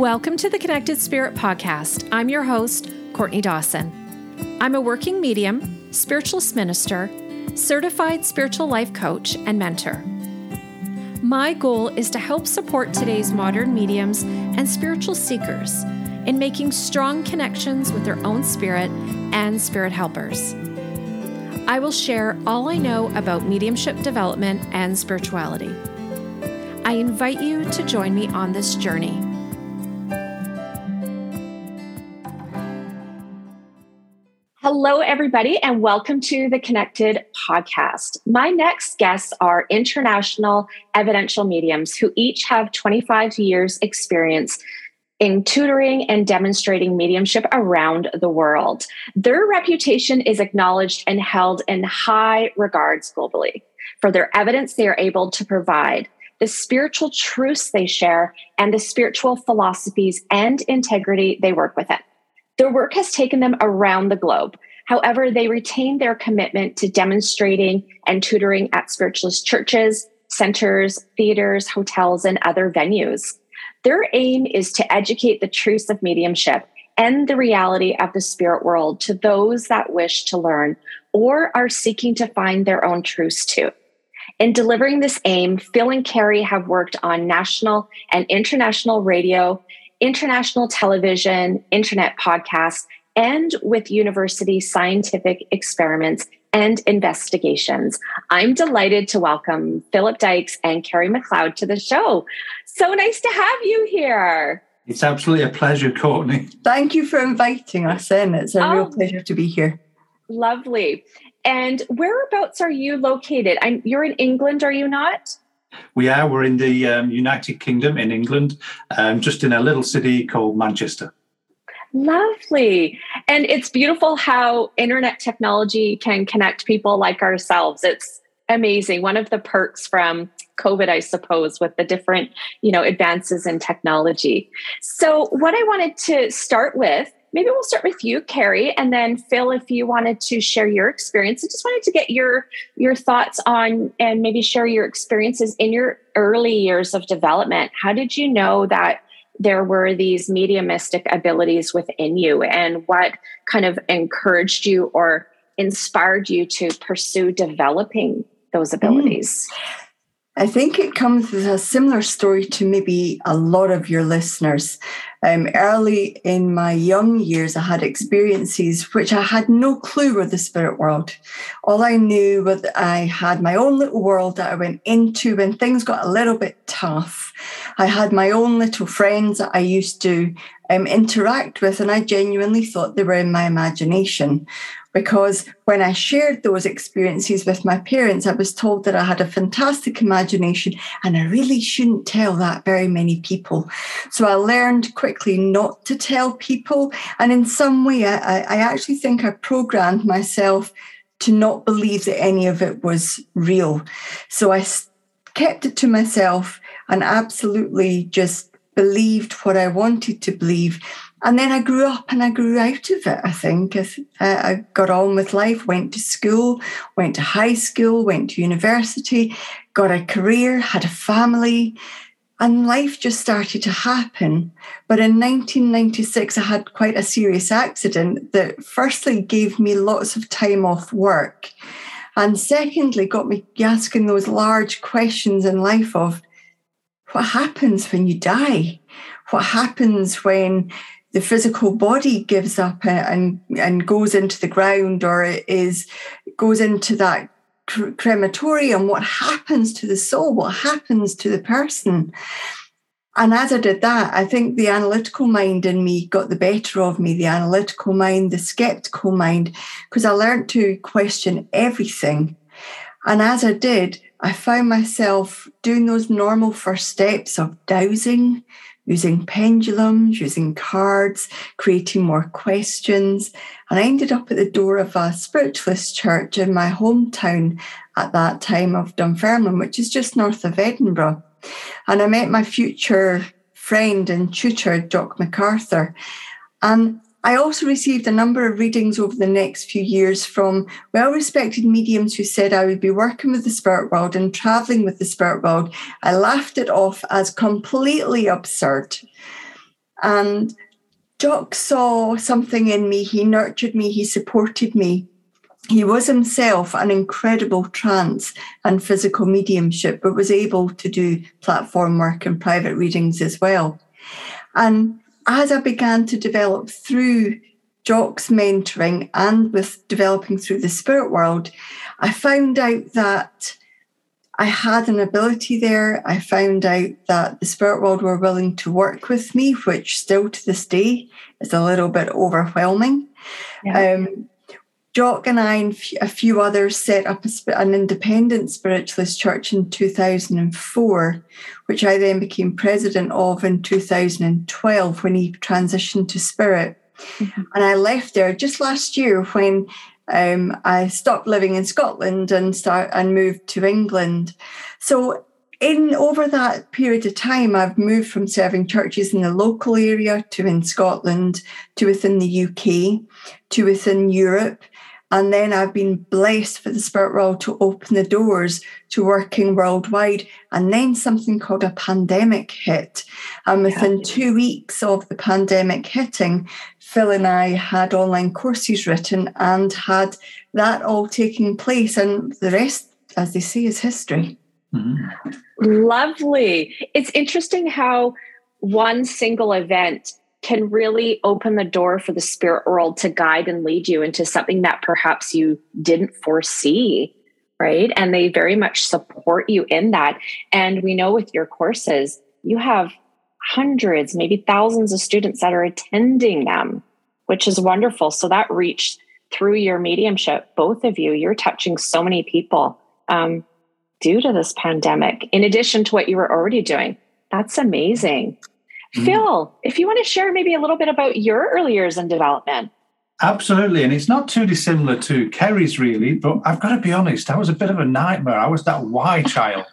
Welcome to the Connected Spirit Podcast. I'm your host, Courtney Dawson. I'm a working medium, spiritualist minister, certified spiritual life coach, and mentor. My goal is to help support today's modern mediums and spiritual seekers in making strong connections with their own spirit and spirit helpers. I will share all I know about mediumship development and spirituality. I invite you to join me on this journey. Hello, everybody, and welcome to the Connected podcast. My next guests are international evidential mediums who each have 25 years' experience in tutoring and demonstrating mediumship around the world. Their reputation is acknowledged and held in high regards globally for their evidence they are able to provide, the spiritual truths they share, and the spiritual philosophies and integrity they work within. Their work has taken them around the globe. However, they retain their commitment to demonstrating and tutoring at spiritualist churches, centers, theaters, hotels, and other venues. Their aim is to educate the truths of mediumship and the reality of the spirit world to those that wish to learn or are seeking to find their own truths too. In delivering this aim, Phil and Kerry have worked on national and international radio international television, internet podcasts, and with university scientific experiments and investigations. I'm delighted to welcome Philip Dykes and Kerry McLeod to the show. So nice to have you here. It's absolutely a pleasure, Courtney. Thank you for inviting us in. It's a oh, real pleasure to be here. Lovely. And whereabouts are you located? I'm, you're in England, are you not? We are. We're in the um, United Kingdom in England, um, just in a little city called Manchester. Lovely. And it's beautiful how internet technology can connect people like ourselves. It's amazing. One of the perks from COVID, I suppose, with the different, you know, advances in technology. So what I wanted to start with maybe we'll start with you carrie and then phil if you wanted to share your experience i just wanted to get your your thoughts on and maybe share your experiences in your early years of development how did you know that there were these mediumistic abilities within you and what kind of encouraged you or inspired you to pursue developing those mm. abilities mm. I think it comes with a similar story to maybe a lot of your listeners. Um, early in my young years, I had experiences which I had no clue were the spirit world. All I knew was that I had my own little world that I went into when things got a little bit tough. I had my own little friends that I used to um, interact with, and I genuinely thought they were in my imagination because when I shared those experiences with my parents, I was told that I had a fantastic imagination and I really shouldn't tell that very many people. So I learned quickly not to tell people. And in some way, I, I actually think I programmed myself to not believe that any of it was real. So I kept it to myself and absolutely just believed what I wanted to believe and then I grew up and I grew out of it, I think. I, uh, I got on with life, went to school, went to high school, went to university, got a career, had a family, and life just started to happen. But in 1996, I had quite a serious accident that firstly gave me lots of time off work. And secondly, got me asking those large questions in life of what happens when you die? What happens when the physical body gives up and and goes into the ground or is goes into that crematorium what happens to the soul what happens to the person. And as i did that i think the analytical mind in me got the better of me the analytical mind the skeptical mind because i learned to question everything. And as i did i found myself doing those normal first steps of dowsing using pendulums, using cards, creating more questions. And I ended up at the door of a spiritualist church in my hometown at that time of Dunfermline, which is just north of Edinburgh. And I met my future friend and tutor, Jock MacArthur. And I also received a number of readings over the next few years from well respected mediums who said I would be working with the spirit world and traveling with the spirit world. I laughed it off as completely absurd. And Jock saw something in me. He nurtured me. He supported me. He was himself an incredible trance and physical mediumship, but was able to do platform work and private readings as well. And as I began to develop through Jock's mentoring and with developing through the spirit world, I found out that I had an ability there. I found out that the spirit world were willing to work with me, which still to this day is a little bit overwhelming. Yeah. Um, Jock and I and a few others set up a, an independent spiritualist church in 2004, which I then became president of in 2012 when he transitioned to spirit. Mm-hmm. And I left there just last year when um, I stopped living in Scotland and start and moved to England. So in over that period of time, I've moved from serving churches in the local area to in Scotland to within the UK to within Europe. And then I've been blessed for the spirit world to open the doors to working worldwide. And then something called a pandemic hit. And within yeah. two weeks of the pandemic hitting, Phil and I had online courses written and had that all taking place. And the rest, as they say, is history. Mm-hmm. Lovely. It's interesting how one single event can really open the door for the spirit world to guide and lead you into something that perhaps you didn't foresee right and they very much support you in that and we know with your courses you have hundreds, maybe thousands of students that are attending them, which is wonderful. So that reach through your mediumship, both of you, you're touching so many people um, due to this pandemic, in addition to what you were already doing. That's amazing. Mm. Phil, if you want to share maybe a little bit about your early years in development. Absolutely. And it's not too dissimilar to Kerry's, really. But I've got to be honest, I was a bit of a nightmare. I was that why child.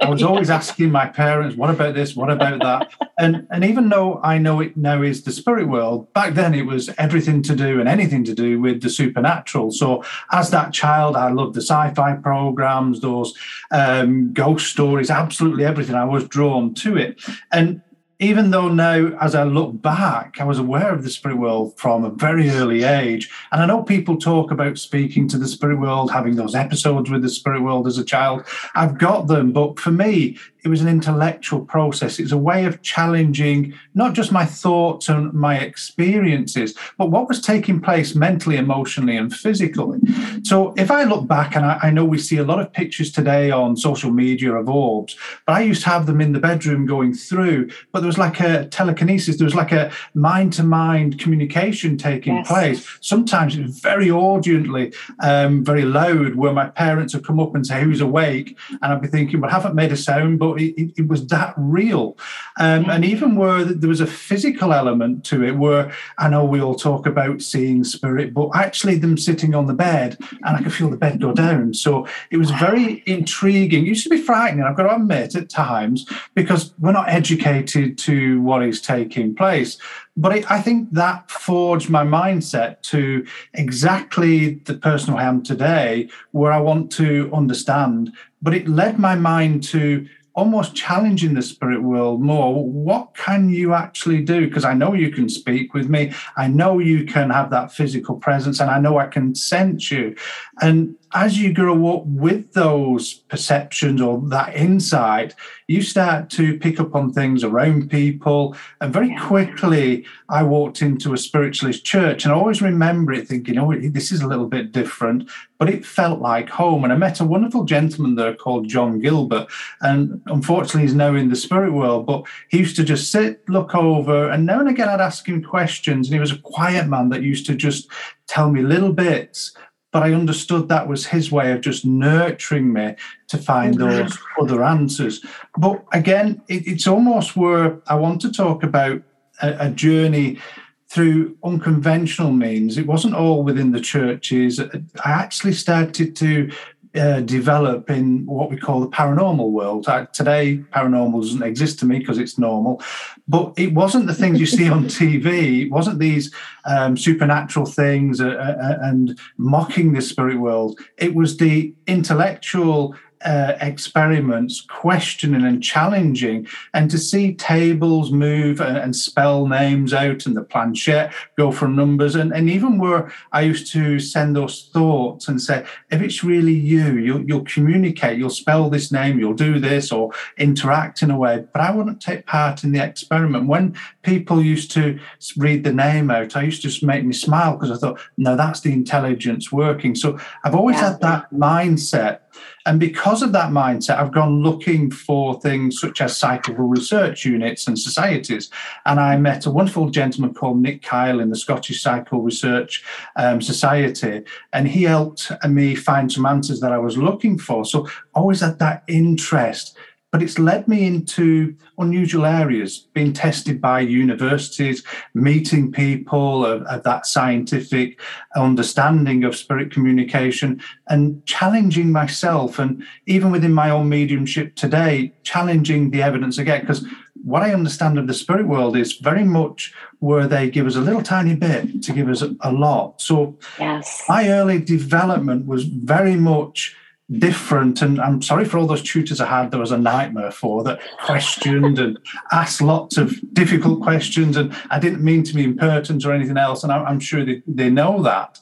I was always asking my parents, what about this? What about that? And, and even though I know it now is the spirit world, back then it was everything to do and anything to do with the supernatural. So as that child, I loved the sci fi programs, those um, ghost stories, absolutely everything. I was drawn to it. And even though now, as I look back, I was aware of the spirit world from a very early age. And I know people talk about speaking to the spirit world, having those episodes with the spirit world as a child. I've got them. But for me, it was an intellectual process. It's a way of challenging not just my thoughts and my experiences, but what was taking place mentally, emotionally, and physically. So if I look back, and I, I, know we see a lot of pictures today on social media of orbs, but I used to have them in the bedroom going through, but there was like a telekinesis, there was like a mind to mind communication taking yes. place. Sometimes it was very audiently, um, very loud, where my parents would come up and say, Who's awake? And I'd be thinking, Well, I haven't made a sound, but it, it, was that real. Um, and even where there was a physical element to it, where I know we all talk about seeing spirit, but actually them sitting on the bed and I could feel the bed go down. So it was very intriguing. It used to be frightening, I've got to admit, at times, because we're not educated to what is taking place. But it, I think that forged my mindset to exactly the person I am today, where I want to understand. But it led my mind to almost challenging the spirit world more. What can you actually do? Because I know you can speak with me. I know you can have that physical presence, and I know I can sense you. And as you grow up with those perceptions or that insight, you start to pick up on things around people. And very quickly, I walked into a spiritualist church, and I always remember it thinking, oh, this is a little bit different, but it felt like home. And I met a wonderful gentleman there called John Gilbert. And unfortunately, he's now in the spirit world, but he used to just sit, look over, and now and again, I'd ask him questions. And he was a quiet man that used to just tell me little bits but I understood that was his way of just nurturing me to find mm-hmm. those other answers. But again, it, it's almost where I want to talk about a, a journey through unconventional means. It wasn't all within the churches. I actually started to uh, develop in what we call the paranormal world. Uh, today, paranormal doesn't exist to me because it's normal, but it wasn't the things you see on TV. It wasn't these um, supernatural things uh, uh, uh, and mocking the spirit world. It was the intellectual uh, experiments, questioning and challenging, and to see tables move and, and, spell names out and the planchette go from numbers, and, and even where I used to send those thoughts and say, if it's really you, you'll, you'll communicate, you'll spell this name, you'll do this, or interact in a way. But I wouldn't take part in the experiment. When people used to read the name out, I used to just make me smile because I thought, no, that's the intelligence working. So I've always yeah. had that mindset and because of that mindset, I've gone looking for things such as psychical research units and societies. And I met a wonderful gentleman called Nick Kyle in the Scottish Psychical Research um, Society. And he helped me find some answers that I was looking for. So always had that interest but it's led me into unusual areas, being tested by universities, meeting people of, of, that scientific understanding of spirit communication, and challenging myself. And even within my own mediumship today, challenging the evidence again, because what I understand of the spirit world is very much where they give us a little tiny bit to give us a, a lot. So, yes. my early development was very much different. And I'm sorry for all those tutors I had, there was a nightmare for that questioned and asked lots of difficult questions. And I didn't mean to be impertinent or anything else. And I'm sure they, they know that.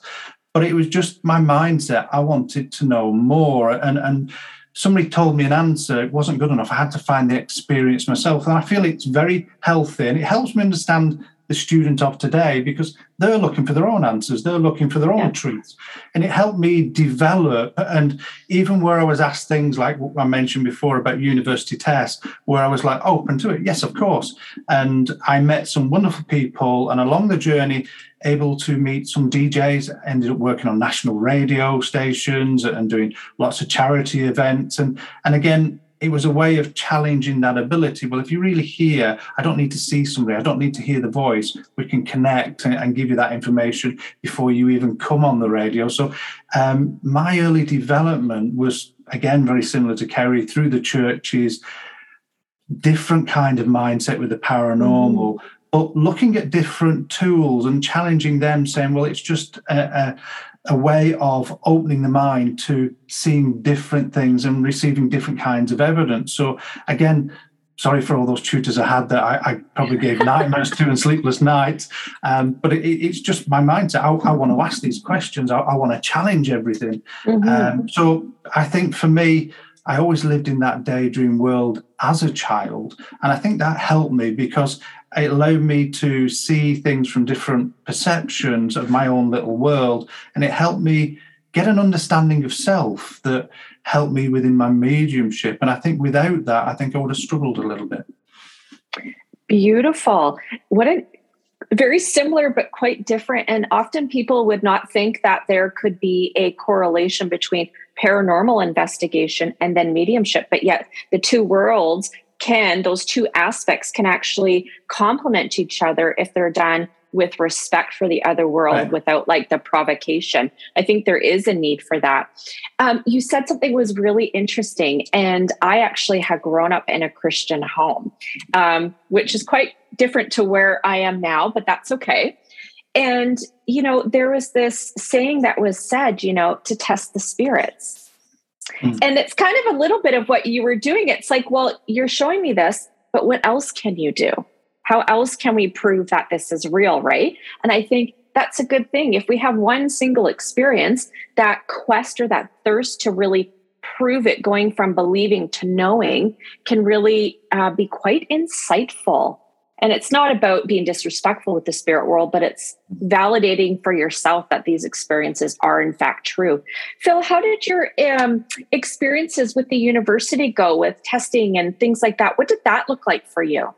But it was just my mindset. I wanted to know more. And, and somebody told me an answer, it wasn't good enough. I had to find the experience myself. And I feel it's very healthy and it helps me understand the student of today because they're looking for their own answers, they're looking for their own yeah. truths. And it helped me develop. And even where I was asked things like I mentioned before about university tests, where I was like open to it, yes, of course. And I met some wonderful people, and along the journey, able to meet some DJs, ended up working on national radio stations and doing lots of charity events. And and again, it was a way of challenging that ability. Well, if you really hear, I don't need to see somebody, I don't need to hear the voice. We can connect and, and give you that information before you even come on the radio. So, um, my early development was again very similar to Kerry through the churches, different kind of mindset with the paranormal. Mm. But looking at different tools and challenging them, saying, well, it's just a, a a way of opening the mind to seeing different things and receiving different kinds of evidence. So again, sorry for all those tutors I had that I, I probably gave nightmares to and sleepless nights. Um, but it, it's just my mindset. I, I, want to ask these questions. I, I want to challenge everything. Mm-hmm. Um, so I think for me, I always lived in that daydream world as a child. And I think that helped me because it allowed me to see things from different perceptions of my own little world. And it helped me get an understanding of self that helped me within my mediumship. And I think without that, I think I would have struggled a little bit. Beautiful. What a very similar but quite different. And often people would not think that there could be a correlation between paranormal investigation and then mediumship, but yet the two worlds can, those two aspects can actually complement each other if they're done with respect for the other world right. without like the provocation. I think there is a need for that. Um, you said something was really interesting, and I actually have grown up in a Christian home, um, which is quite different to where I am now, but that's okay. And, you know, there was this saying that was said, you know, to test the spirits. Mm. And it's kind of a little bit of what you were doing. It's like, well, you're showing me this, but what else can you do? How else can we prove that this is real, right? And I think that's a good thing. If we have one single experience, that quest or that thirst to really prove it, going from believing to knowing, can really uh, be quite insightful and it's not about being disrespectful with the spirit world, but it's validating for yourself that these experiences are in fact true. Phil, how did your um, experiences with the university go with testing and things like that? What did that look like for you?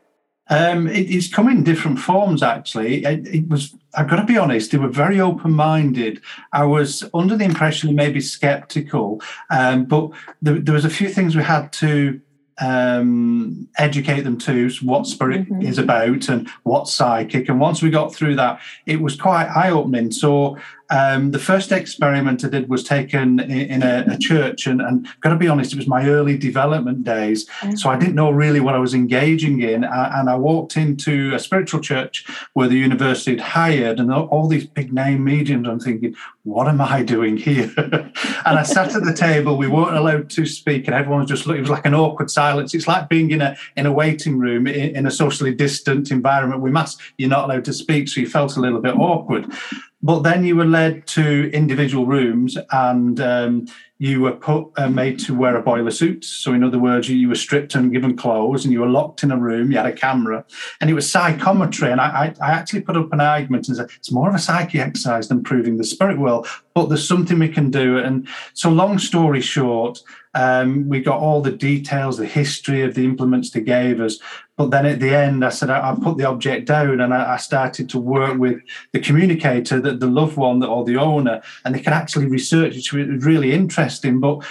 Um, it, it's come in different forms, actually. It, it, was, I've got to be honest, they were very open minded. I was under the impression maybe skeptical, um, but there, there was a few things we had to um, educate them to what spirit mm-hmm. is about and what psychic. And once we got through that, it was quite eye opening. So um, the first experiment I did was taken in, in a, a, church, and, and got to be honest, it was my early development days, mm-hmm. so I didn't know really what I was engaging in. and I walked into a spiritual church where the university had hired, and all these big name mediums. I'm thinking, what am I doing here? and I sat at the table. We weren't allowed to speak, and everyone was just looking. It was like an awkward silence. It's like being in a in a waiting room in, in a socially distant environment. We must. You're not allowed to speak, so you felt a little bit awkward. But then you were led to individual rooms, and um, you were put uh, made to wear a boiler suit. So, in other words, you, you, were stripped and given clothes, and you were locked in a room. You had a camera, and it was psychometry. And I, I, I actually put up an argument and said it's more of a psyche exercise than proving the spirit world. But there's something we can do. And so, long story short, um, we got all the details, the history of the implements they gave us. But then at the end, I said, I, I put the object down and I, I, started to work with the communicator, the, the loved one or the owner, and they can actually research, which was really interesting. But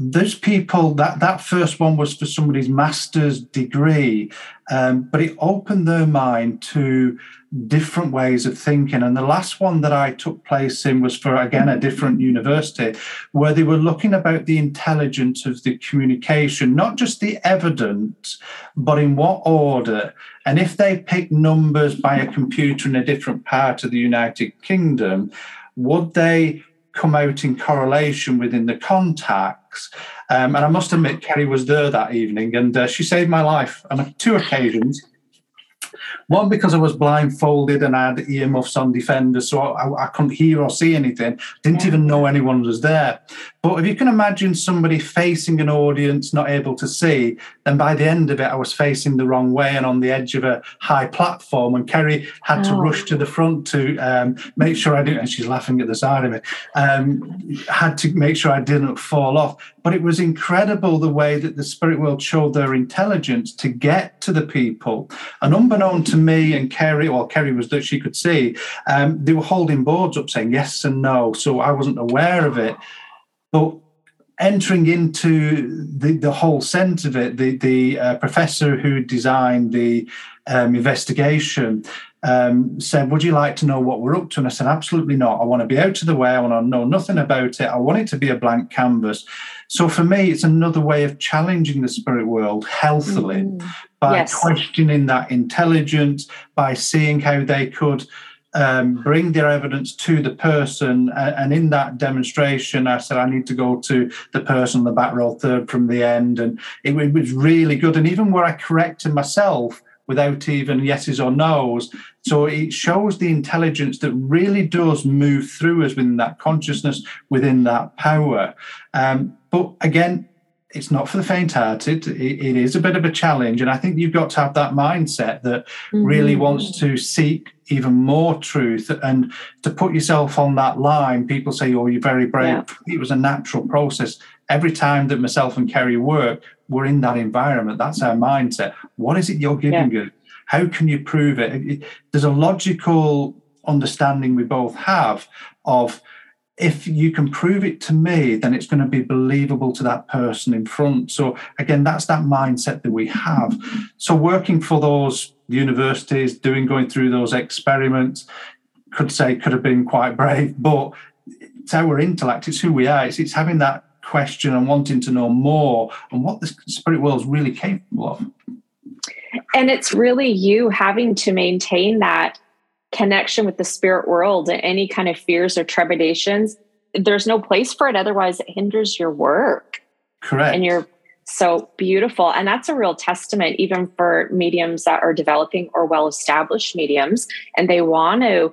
those people that that first one was for somebody's master's degree um, but it opened their mind to different ways of thinking. And the last one that i took place in was for again a different university where they were looking about the intelligence of the communication not just the evidence but in what order. And if they pick numbers by a computer in a different part of the united kingdom would they come out in correlation within the Um, and I must admit, Kerry was there that evening and uh, she saved my life on two occasions. One because I was blindfolded and I had earmuffs on Defender, so I, I couldn't hear or see anything. Didn't yeah. even know anyone was there. But if you can imagine somebody facing an audience not able to see, then by the end of it, I was facing the wrong way and on the edge of a high platform. And Kerry had oh. to rush to the front to um, make sure I didn't. And she's laughing at the side of me. Um, had to make sure I didn't fall off. But it was incredible the way that the spirit world showed their intelligence to get to the people. And unbeknown to me and Kerry, well, Kerry was that she could see, um, they were holding boards up saying yes and no. So I wasn't aware of it. But entering into the, the whole sense of it, the, the uh, professor who designed the um, investigation um, said, Would you like to know what we're up to? And I said, Absolutely not. I want to be out of the way. I want to know nothing about it. I want it to be a blank canvas. So for me, it's another way of challenging the spirit world healthily mm. by yes. questioning that intelligence, by seeing how they could. Um, bring their evidence to the person. And in that demonstration, I said, I need to go to the person on the back row third from the end. And it, it was really good. And even where I corrected myself, without even yeses or nos. So it shows the intelligence that really does move through us within that consciousness, within that power. Um, but again, it's not for the faint-hearted. It, it is a bit of a challenge, and I think you've got to have that mindset that mm-hmm. really wants to seek even more truth and to put yourself on that line. People say, "Oh, you're very brave." Yeah. It was a natural process. Every time that myself and Kerry work, we're in that environment. That's our mindset. What is it you're giving yeah. us? How can you prove it? There's a logical understanding we both have of if you can prove it to me, then it's going to be believable to that person in front. So again, that's that mindset that we have. So working for those universities, doing going through those experiments, could say could have been quite brave, but it's our intellect, it's who we are, it's, it's having that question and wanting to know more and what the spirit world is really capable of. And it's really you having to maintain that connection with the spirit world and any kind of fears or trepidations. There's no place for it. Otherwise, it hinders your work. Correct. And you're so beautiful. And that's a real testament, even for mediums that are developing or well established mediums, and they want to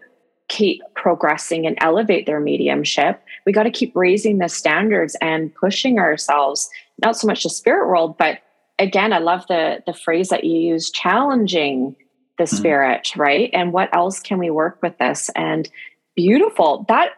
keep progressing and elevate their mediumship, we got to keep raising the standards and pushing ourselves, not so much the spirit world, but again, I love the the phrase that you use, challenging the mm spirit, right? And what else can we work with this? And beautiful. That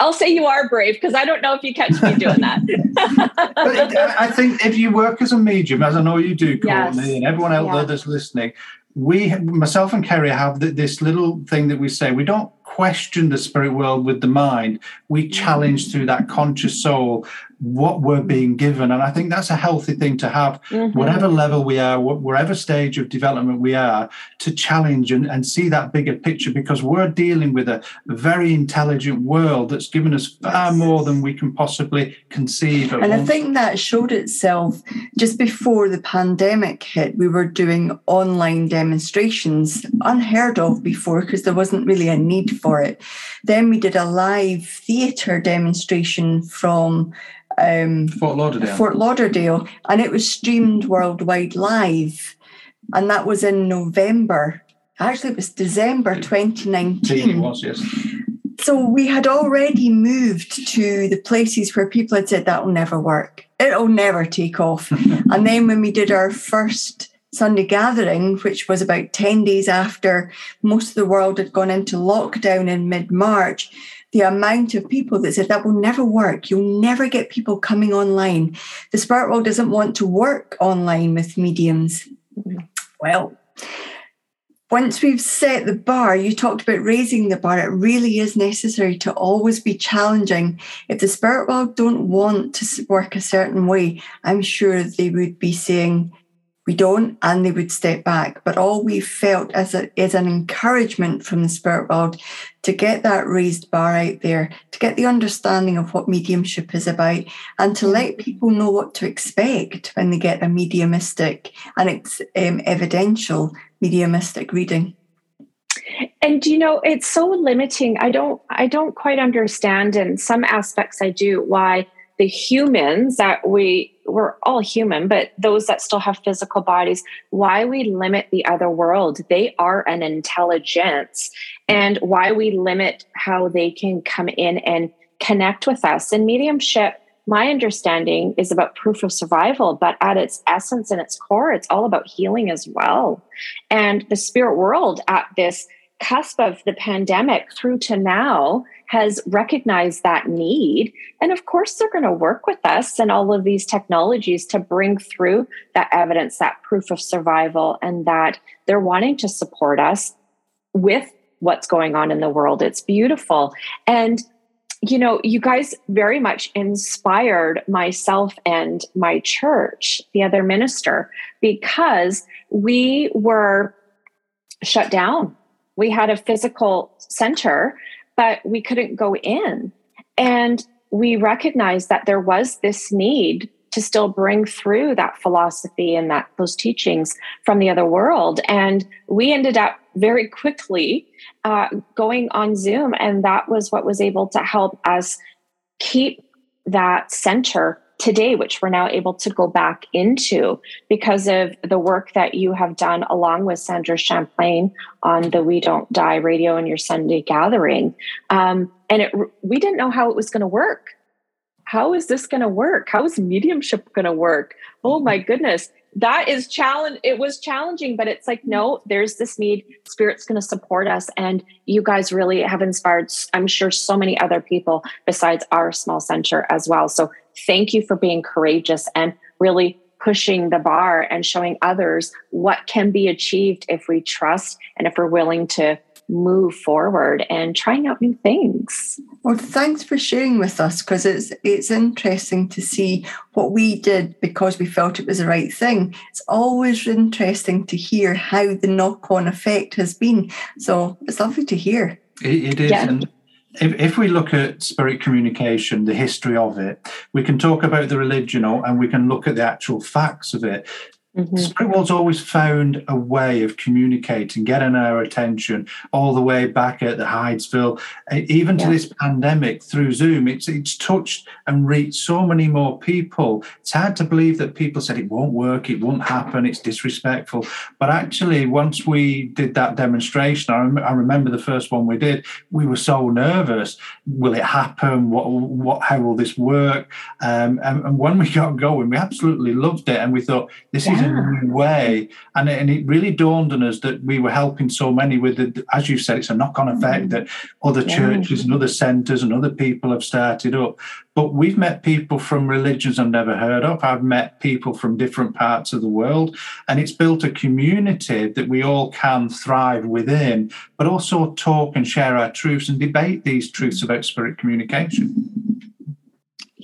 I'll say you are brave because I don't know if you catch me doing that. I think if you work as a medium, as I know you do, Courtney, yes. and everyone out yeah. there that's listening, we, myself and Kerry, have this little thing that we say. We don't question the spirit world with the mind. We challenge through that conscious soul what we're being given. And I think that's a healthy thing to have, mm-hmm. whatever level we are, whatever stage of development we are, to challenge and, and see that bigger picture because we're dealing with a very intelligent world that's given us far more than we can possibly conceive. And I think that showed itself just before the pandemic hit. We were doing online demonstrations, unheard of before because there wasn't really a need for it. Then we did a live theatre demonstration from um, Fort Lauderdale. Fort Lauderdale, and it was streamed worldwide live, and that was in November. Actually, it was December 2019. It was, yes. So we had already moved to the places where people had said that will never work. It'll never take off. and then when we did our first Sunday gathering, which was about 10 days after most of the world had gone into lockdown in mid March, the amount of people that said that will never work. You'll never get people coming online. The spirit world doesn't want to work online with mediums. Well, once we've set the bar, you talked about raising the bar. It really is necessary to always be challenging. If the spirit world don't want to work a certain way, I'm sure they would be saying, we don't, and they would step back. But all we felt as a, is an encouragement from the spirit world to get that raised bar out there, to get the understanding of what mediumship is about, and to let people know what to expect when they get a mediumistic and it's um, evidential mediumistic reading. And you know, it's so limiting. I don't, I don't quite understand. In some aspects, I do why the humans that we we're all human, but those that still have physical bodies, why we limit the other world. They are an intelligence, and why we limit how they can come in and connect with us. And mediumship, my understanding, is about proof of survival, but at its essence and its core, it's all about healing as well. And the spirit world at this cusp of the pandemic through to now has recognized that need. And of course, they're going to work with us and all of these technologies to bring through that evidence, that proof of survival, and that they're wanting to support us with what's going on in the world. It's beautiful. And you know, you guys very much inspired myself and my church, the other minister, because we were shut down. We had a physical center but we couldn't go in. And we recognized that there was this need to still bring through that philosophy and that those teachings from the other world. And we ended up very quickly uh, going on Zoom, and that was what was able to help us keep that center today, which we're now able to go back into because of the work that you have done along with Sandra Champlain on the We Don't Die radio and your Sunday gathering. Um, and it, we didn't know how it was going to work. How is this going to work? How is mediumship going to work? Oh my goodness. That is challenge. It was challenging, but it's like, no, there's this need. Spirit's going to support us. And you guys really have inspired, I'm sure, so many other people besides our small center as well. So thank you for being courageous and really pushing the bar and showing others what can be achieved if we trust and if we're willing to move forward and trying out new things. Well, thanks for sharing with us because it's it's interesting to see what we did because we felt it was the right thing. It's always interesting to hear how the knock-on effect has been. So it's lovely to hear. it, it is, yeah. and if, if we look at spirit communication, the history of it, we can talk about the religion and we can look at the actual facts of it. Mm-hmm. Spirit always found a way of communicating, getting our attention all the way back at the Hydesville, even to this pandemic through Zoom. It's it's touched and reached so many more people. It's hard to believe that people said it won't work, it won't happen, it's disrespectful. But actually, once we did that demonstration, I, rem- I remember the first one we did, we were so nervous. Will it happen? What what? How will this work? Um, and, and, when we got going, we absolutely loved it, and we thought this yeah. is a new way. And, and it really dawned on us that we were helping so many with, the, as you said, it's a knock on effect mm-hmm. that other yeah. churches and other centres and other people have started up. But we've met people from religions I've never heard of. I've met people from different parts of the world. And it's built a community that we all can thrive within, but also talk and share our truths and debate these truths about spirit communication.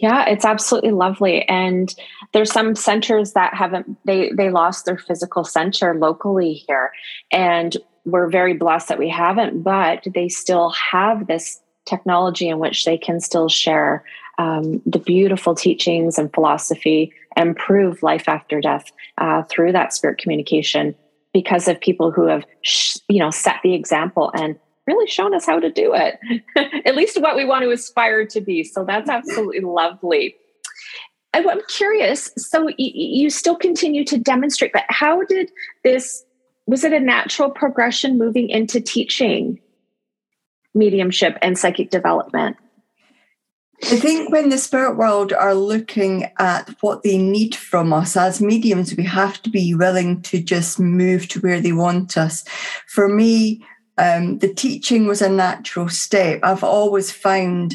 Yeah, it's absolutely lovely. And there's some centers that haven't they they lost their physical center locally here. And we're very blessed that we haven't, but they still have this technology in which they can still share um, the beautiful teachings and philosophy and prove life after death uh, through that spirit communication because of people who have sh- you know set the example and really shown us how to do it, at least what we want to aspire to be. So that's mm-hmm. absolutely lovely. I'm curious. So you still continue to demonstrate, but how did this? Was it a natural progression moving into teaching mediumship and psychic development? I think when the spirit world are looking at what they need from us as mediums, we have to be willing to just move to where they want us. For me, um, the teaching was a natural step. I've always found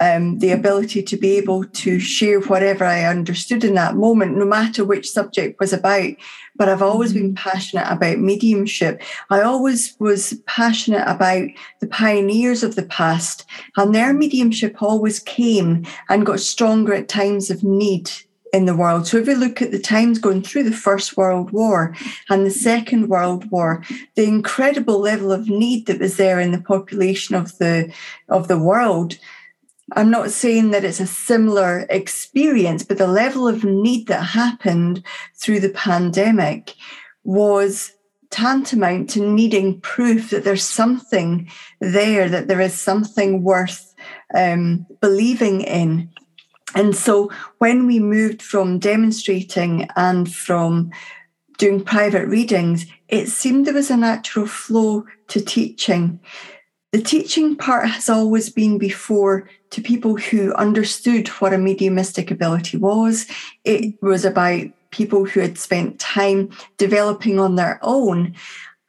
um, the ability to be able to share whatever I understood in that moment, no matter which subject was about. But I've always been mm-hmm. passionate about mediumship. I always was passionate about the pioneers of the past, and their mediumship always came and got stronger at times of need in the world. So if we look at the times going through the First World War and the Second World War, the incredible level of need that was there in the population of the of the world. I'm not saying that it's a similar experience, but the level of need that happened through the pandemic was tantamount to needing proof that there's something there, that there is something worth um, believing in. And so when we moved from demonstrating and from doing private readings, it seemed there was a natural flow to teaching. The teaching part has always been before to people who understood what a mediumistic ability was. It was about people who had spent time developing on their own.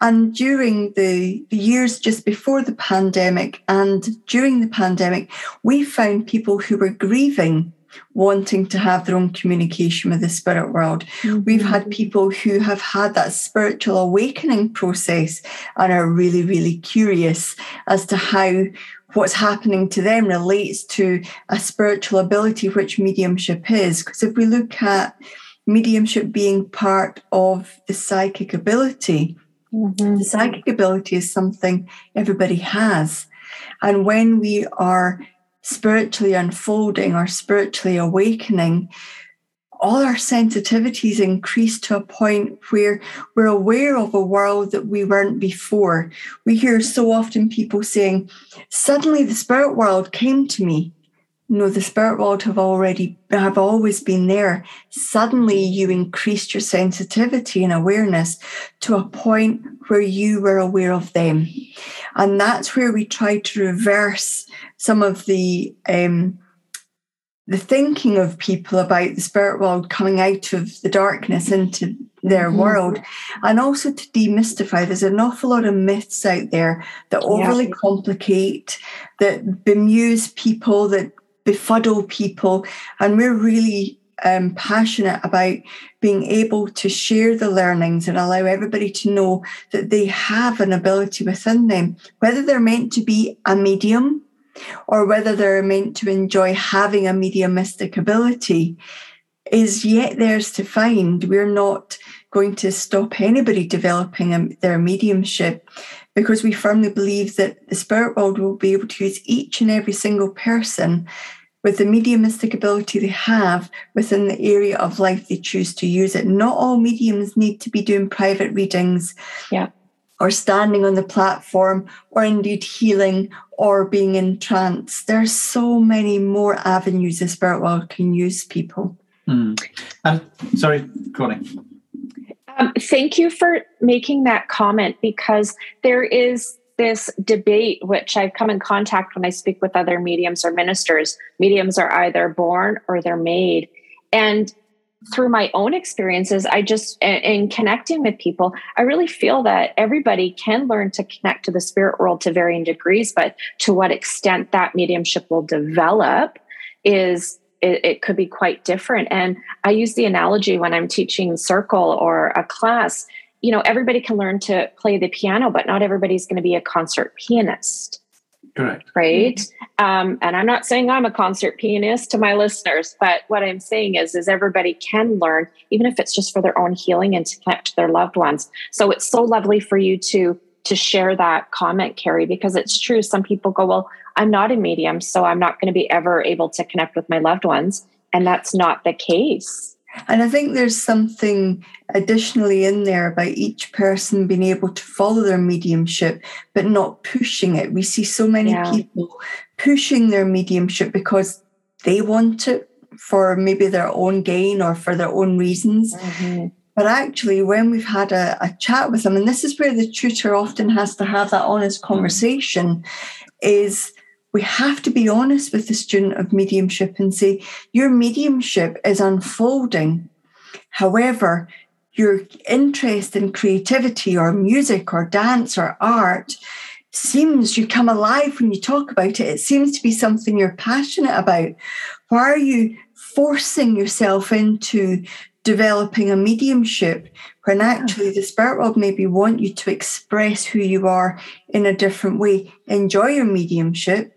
And during the, years just before the pandemic and during the pandemic, we found people who were grieving wanting to have their own communication with the spirit world. Mm-hmm. We've had people who have had that spiritual awakening process and are really, really curious as to how what's happening to them relates to a spiritual ability, which mediumship is. Because if we look at mediumship being part of the psychic ability, mm-hmm. the psychic ability is something everybody has. And when we are spiritually unfolding or spiritually awakening, all our sensitivities increase to a point where we're aware of a world that we weren't before. We hear so often people saying, Suddenly the spirit world came to me. No, the spirit world have already have always been there. Suddenly you increased your sensitivity and awareness to a point where you were aware of them. And that's where we try to reverse some of the um, the thinking of people about the spirit world coming out of the darkness into their mm-hmm. world and also to demystify there's an awful lot of myths out there that overly yeah. complicate that bemuse people that befuddle people. And we're really um, passionate about being able to share the learnings and allow everybody to know that they have an ability within them, whether they're meant to be a medium or whether they're meant to enjoy having a mediumistic ability is yet theirs to find. We're not going to stop anybody developing their mediumship because we firmly believe that the spirit world will be able to use each and every single person with the mediumistic ability they have within the area of life they choose to use it. Not all mediums need to be doing private readings. Yeah. Or standing on the platform, or indeed healing, or being in trance. There's so many more avenues the spirit world can use people. Mm. And sorry, Connie. Um, thank you for making that comment because there is this debate, which I've come in contact when I speak with other mediums or ministers. Mediums are either born or they're made. And through my own experiences, I just, in connecting with people, I really feel that everybody can learn to connect to the spirit world to varying degrees, but to what extent that mediumship will develop is it, it, could be quite different. And I use the analogy when I'm teaching circle or a class, you know, everybody can learn to play the piano, but not everybody's going to be a concert pianist. Correct. Right. Um, and I'm not saying I'm a concert pianist to my listeners, but what I'm saying is, is everybody can learn, even if it's just for their own healing and to connect to their loved ones. So it's so lovely for you to to share that comment, Kerry, because it's true. Some people go, well, I'm not a medium, so I'm not going to be ever able to connect with my loved ones, and that's not the case. And I think there's something additionally in there about each person being able to follow their mediumship, but not pushing it. We see so many yeah. people pushing their mediumship because they want it for maybe their own gain or for their own reasons. Mm-hmm. But actually, when we've had a, a, chat with them, and this is where the tutor often has to have that honest mm. conversation, is we have to be honest with the student of mediumship and say, your mediumship is unfolding. However, your interest in creativity or music or dance or art seems you come alive when you talk about it. It seems to be something you're passionate about. Why are you forcing yourself into developing a mediumship when actually the spirit world maybe want you to express who you are in a different way? Enjoy your mediumship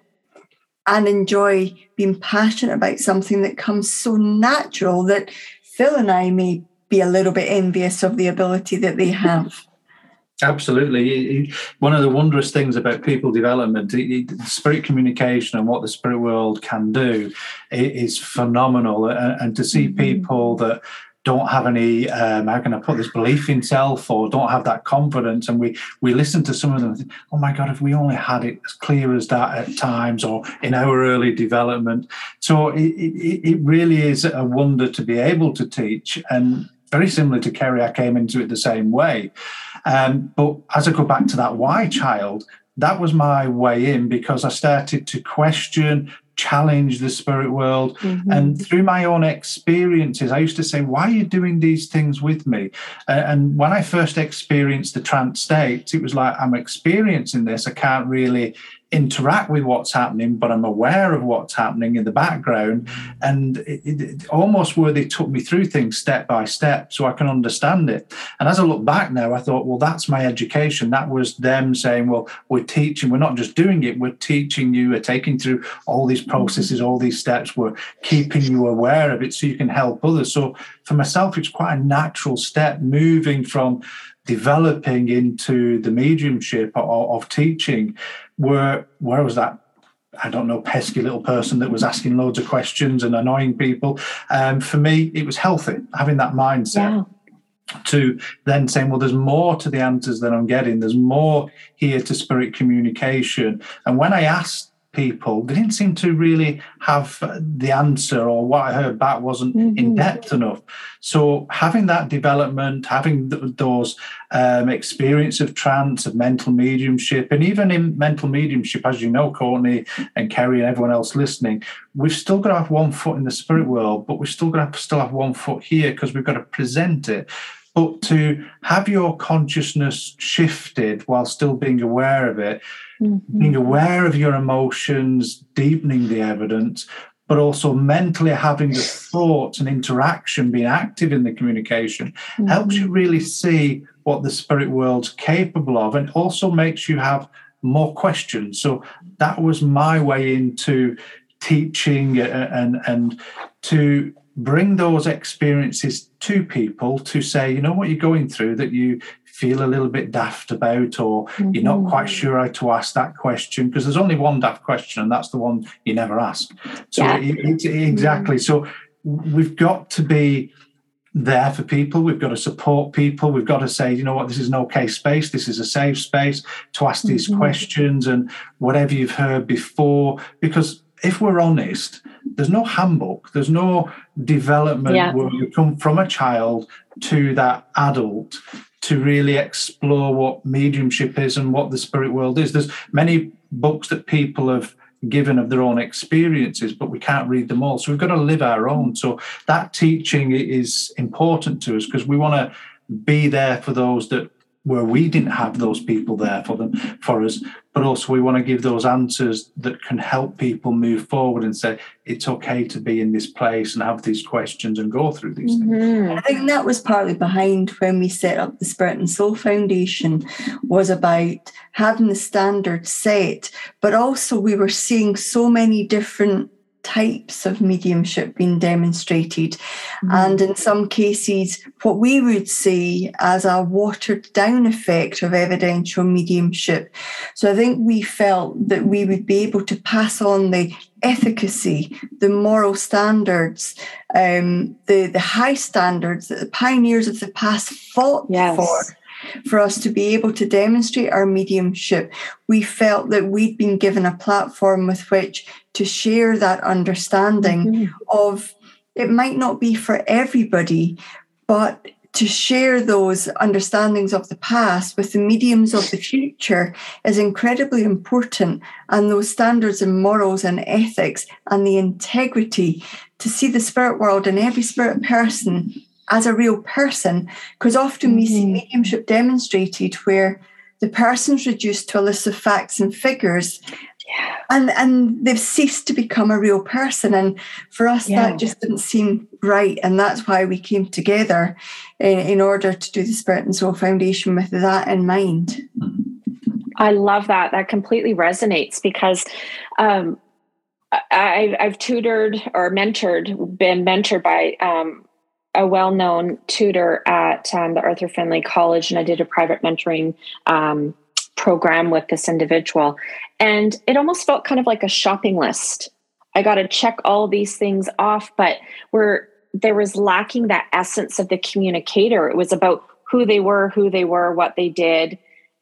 and enjoy being passionate about something that comes so natural that Phil and I may be a little bit envious of the ability that they have. Absolutely. One of the wondrous things about people development, spirit communication and what the spirit world can do is phenomenal. And to see mm-hmm. people that don't have any um, how can I put this belief in self or don't have that confidence. And we we listen to some of them think, oh my god if we only had it as clear as that at times or in our early development. So it, it, it really is a wonder to be able to teach. And very similar to Kerry I came into it the same way. Um, but as I go back to that why child that was my way in because I started to question challenge the spirit world. Mm-hmm. And through my own experiences, I used to say, Why are you doing these things with me? Uh, and when I first experienced the trance state, it was like, I'm experiencing this. I can't really interact with what's happening, but I'm aware of what's happening in the background. Mm. And it, it, almost where they took me through things step by step so I can understand it. And as I look back now, I thought, well, that's my education. That was them saying, well, we're teaching, we're not just doing it, we're teaching you, we're taking through all these mm-hmm. processes, all these steps, we're keeping you aware of it so you can help others. So for myself, it's quite a natural step moving from developing into the mediumship of, of teaching where where was that I don't know, pesky little person that was asking loads of questions and annoying people. Um, for me, it was healthy having that mindset. Yeah. To then saying, well, there's more to the answers that I'm getting. There's more here to spirit communication. And when I asked people, they didn't seem to really have the answer, or what I heard back wasn't mm-hmm. in depth enough. So, having that development, having th- those um, experience of trance, of mental mediumship, and even in mental mediumship, as you know, Courtney and Kerry and everyone else listening, we've still got to have one foot in the spirit world, but we've still got to still have one foot here because we've got to present it but to have your consciousness shifted while still being aware of it, mm-hmm. being aware of your emotions, deepening the evidence, but also mentally having the thoughts and interaction, being active in the communication, mm-hmm. helps you really see what the spirit world's capable of and also makes you have more questions. So that was my way into teaching and and to bring those experiences to people to say, you know what you're going through that you feel a little bit daft about, or mm-hmm. you're not quite mm-hmm. sure how to ask that question, because there's only one daft question, and that's the one you never ask. So, yeah. it, it, exactly. Mm-hmm. So, we've got to be there for people. We've got to support people. We've got to say, you know what, this is an okay space. This is a safe space to ask these mm-hmm. questions and whatever you've heard before. Because if we're honest, there's no handbook, there's no development yeah. where you come from a child to that adult to really explore what mediumship is and what the spirit world is. There's many books that people have given of their own experiences, but we can't read them all. So we've got to live our own. So that teaching is important to us because we want to be there for those that where we didn't have those people there for them for us but also we want to give those answers that can help people move forward and say it's okay to be in this place and have these questions and go through these mm-hmm. things i think that was partly behind when we set up the spirit and soul foundation was about having the standard set but also we were seeing so many different types of mediumship being demonstrated. Mm-hmm. And in some cases, what we would see as a watered down effect of evidential mediumship. So I think we felt that we would be able to pass on the efficacy, the moral standards, um, the, the high standards that the pioneers of the past fought yes. for for us to be able to demonstrate our mediumship, we felt that we'd been given a platform with which to share that understanding mm-hmm. of it might not be for everybody, but to share those understandings of the past with the mediums of the future is incredibly important. And those standards and morals and ethics and the integrity to see the spirit world and every spirit person as a real person, because often mm-hmm. we see mm-hmm. mediumship demonstrated where the person's reduced to a list of facts and figures. Yeah. And and they've ceased to become a real person. And for us, yeah. that just didn't seem right. And that's why we came together in, in order to do the Spirit and Soul Foundation with that in mind. I love that. That completely resonates because um, I, have tutored or mentored, been mentored by um, a well-known tutor at um, the Arthur Findlay College, and I did a private mentoring um, program with this individual, and it almost felt kind of like a shopping list. I got to check all these things off, but where there was lacking that essence of the communicator. It was about who they were, who they were, what they did,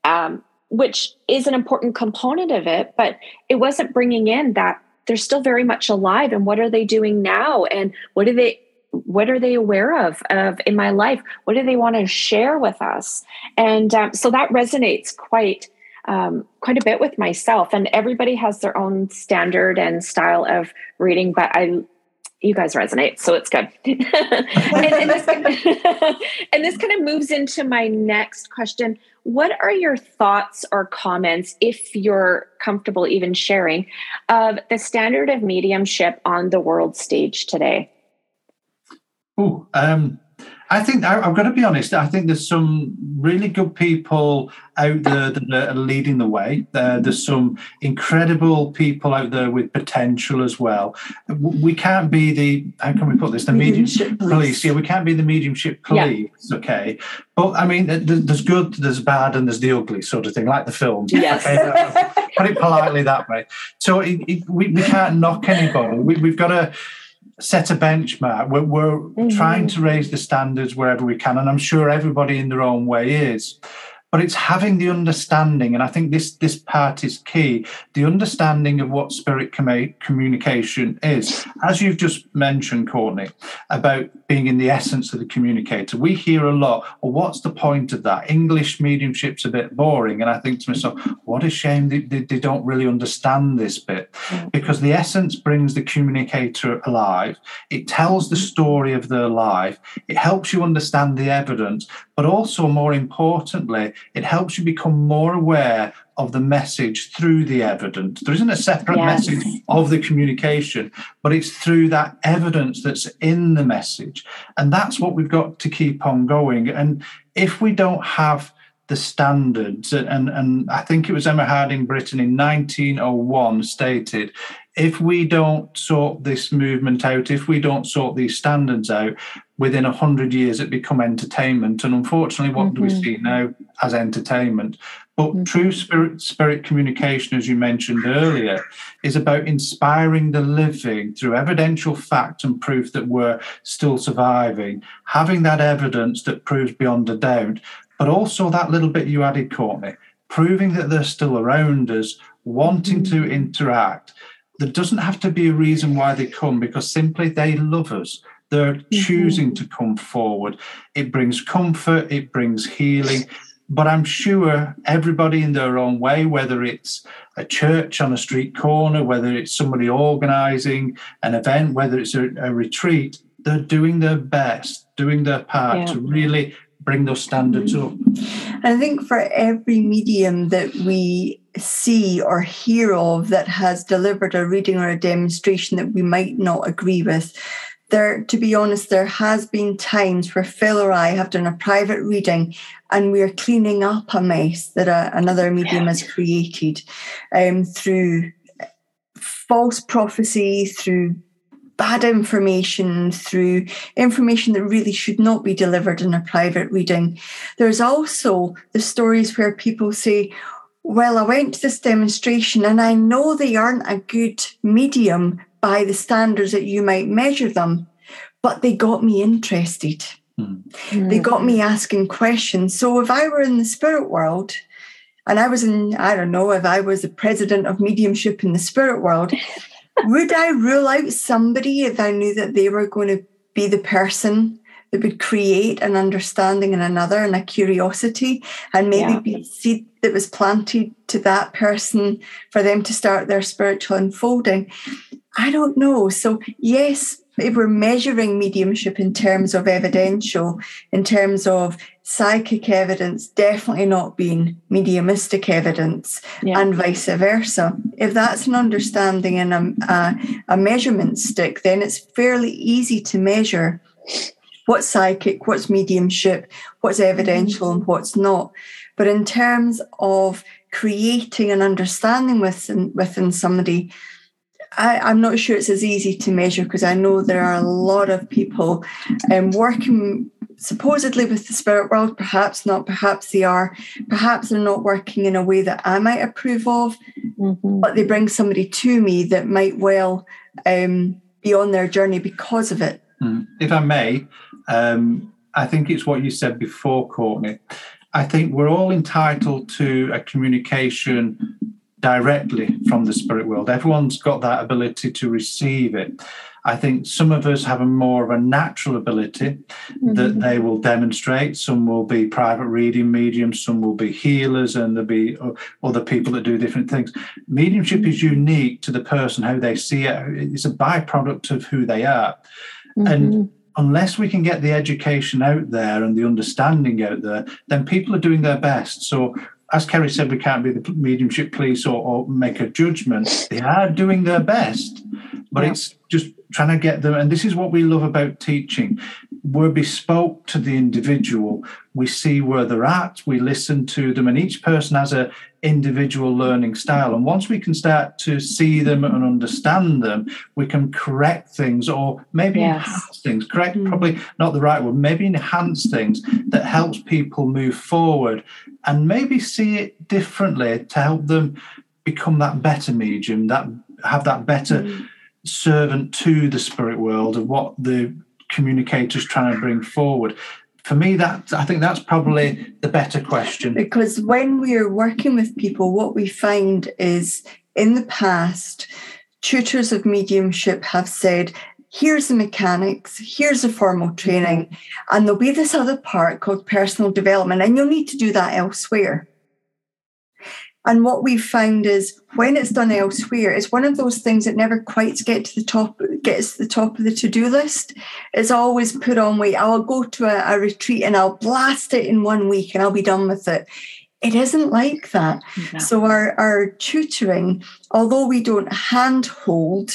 um, which is an important component of it. But it wasn't bringing in that they're still very much alive, and what are they doing now, and what do they what are they aware of of in my life? What do they want to share with us? And um, so that resonates quite um, quite a bit with myself. And everybody has their own standard and style of reading but i you guys resonate so it's good. And, and, this, and this kind of moves into my next question. What are your thoughts or comments if you're comfortable even sharing of the standard of mediumship on the world stage today Oh, um, I think I, have got to be honest. I think there's some really good people out there that are leading the way. Uh, there's some incredible people out there with potential as well. We can't be the how can we put this the mediumship, police. police. Yeah, we can't be the mediumship police. Yeah. Okay, but I mean, there's good, there's bad, and there's the ugly sort of thing, like the film. Yes. Okay? put it politely that way. So it, it, we, we can't knock anybody. We, we've got to set a benchmark. We're, we're mm-hmm. trying to raise the standards wherever we can, and I'm sure everybody in their own way is but it's having the understanding and i think this this part is key the understanding of what spirit communication is as you've just mentioned courtney about being in the essence of the communicator. We hear a lot well what's the point of that? English mediumship's a bit boring. And i think to myself what a shame they, they, they don't really understand this bit. Mm. because the essence brings the communicator alive. It tells the story of their life. It helps you understand the evidence. But also more importantly it helps you become more aware of the message through the evidence. There isn't a separate yes. message of the communication, but it's through that evidence that's in the message. And that's what we've got to keep on going. And if we don't have the standards, and, and I think it was Emma Hardinge Britten in 1901 stated, if we don't sort this movement out, if we don't sort these standards out, within a hundred years it become entertainment. And unfortunately, what mm-hmm. do we mm-hmm. see now as entertainment? But mm-hmm. true spirit spirit communication, as you mentioned earlier, is about inspiring the living through evidential fact and proof that we're still surviving, having that evidence that proves beyond a doubt, but also that little bit you added, Courtney, proving that they're still around us, wanting mm-hmm. to interact there doesn't have to be a reason why they come because simply they love us. They're mm-hmm. choosing to come forward. It brings comfort, it brings healing. But I'm sure everybody in their own way, whether it's a church on a street corner, whether it's somebody organizing an event, whether it's a, a retreat, they're doing their best, doing their part yeah. to really bring those standards up. I think for every medium that we see or hear of that has delivered a reading or a demonstration that we might not agree with, there, to be honest, there has been times where Phil or I have done a private reading and we are cleaning up a mess that a, another medium has created um, through false prophecy, through bad information, through information that really should not be delivered in a private reading. There's also the stories where people say, well, I went to this demonstration and I know they aren't a good medium by the standards that you might measure them, but they got me interested. Mm. They got me asking questions. So if I were in the spirit world, and I was in, I don't know, if I was the president of mediumship in the spirit world, would I rule out somebody if I knew that they were going to be the person that would create an understanding in another and a curiosity and maybe yeah. be seed that was planted to that person for them to start their spiritual unfolding? I don't know. So, yes, if we're measuring mediumship in terms of evidential, in terms of psychic evidence, definitely not being mediumistic evidence, yeah. and vice versa. If that's an understanding and a, a, a measurement stick, then it's fairly easy to measure what's psychic, what's mediumship, what's mm-hmm. evidential, and what's not. But in terms of creating an understanding within, within somebody, I, am not sure it's as easy to measure because I know there are a lot of people um, working supposedly with the spirit world, perhaps not, perhaps they are, perhaps they're not working in a way that I might approve of, mm-hmm. but they bring somebody to me that might well um, be on their journey because of it. Mm. If I may, um, I think it's what you said before, Courtney. I think we're all entitled to a communication directly from the spirit world. Everyone's got that ability to receive it. I think some of us have a more of a natural ability mm-hmm. that they will demonstrate. Some will be private reading mediums, some will be healers, and there'll be other people that do different things. Mediumship is unique to the person, how they see it. It's a byproduct of who they are. Mm-hmm. And unless we can get the education out there and the understanding out there, then people are doing their best. So as Kerry said, we can't be the mediumship police or, or make a judgment. They are doing their best, but yeah. it's just trying to get them. And this is what we love about teaching. We're bespoke to the individual. We see where they're at. We listen to them, and each person has a individual learning style. And once we can start to see them and understand them, we can correct things or maybe yes. enhance things. Correct, mm. probably not the right word. Maybe enhance things that helps people move forward and maybe see it differently to help them become that better medium, that have that better mm. Servant to the spirit world of what the communicator's trying to bring forward. For me, that I think that's probably the better question. Because when we're working with people, what we find is in the past, tutors of mediumship have said here's the mechanics, here's the formal training, and there'll be this other part called personal development, and you'll need to do that elsewhere. And what we've found is when it's done elsewhere, it's one of those things that never quite get to the top, gets to the top of the to-do list. It's always put on wait, I'll go to a, a retreat and I'll blast it in one week and I'll be done with it it isn't like that. No. So our, our tutoring, although we don't handhold,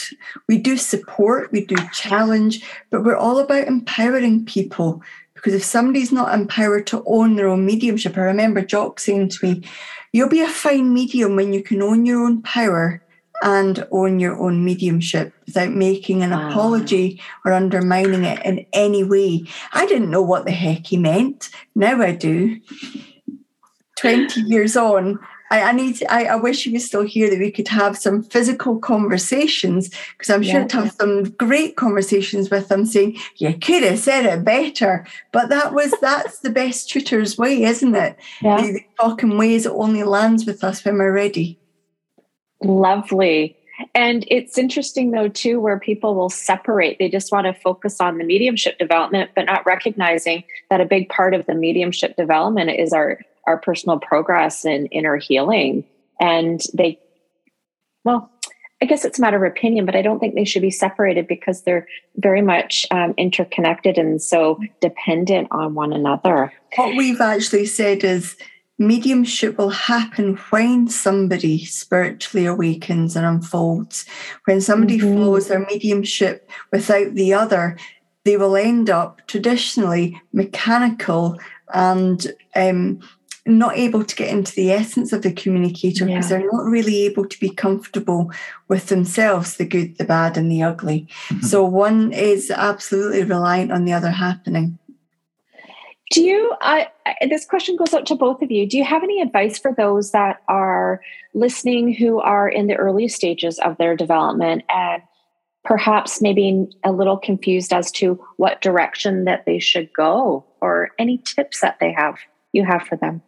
we do support, we do challenge, but we're all about empowering people. Because if somebody's not empowered to own their own mediumship, I remember Jock saying to me, You'll be a fine medium when you can own your own power and own your own mediumship without making an wow. apology or undermining it in any way. I didn't know what the heck he meant. Now I do. 20 years on, I, I need to, I, I, wish he was still here that we could have some physical conversations because I'm sure yeah. to have some great conversations with them saying, You could have said it better. But that was that's the best tutor's way, isn't it? Yeah. The, the talking ways it only lands with us when we're ready. Lovely. And it's interesting though too, where people will separate. They just want to focus on the mediumship development, but not recognizing that a big part of the mediumship development is our our personal progress and inner healing. And they, well, I guess it's a matter of opinion, but I don't think they should be separated because they're very much um, interconnected and so dependent on one another. What we've actually said is mediumship will happen when somebody spiritually awakens and unfolds. When somebody mm-hmm. follows their mediumship without the other, they will end up traditionally mechanical and um, not able to get into the essence of the communicator because yeah. they're not really able to be comfortable with themselves the good, the bad, and the ugly. Mm-hmm. So one is absolutely reliant on the other happening. Do you, I, this question goes out to both of you. Do you have any advice for those that are listening who are in the early stages of their development and perhaps maybe a little confused as to what direction that they should go or any tips that they have, you have for them?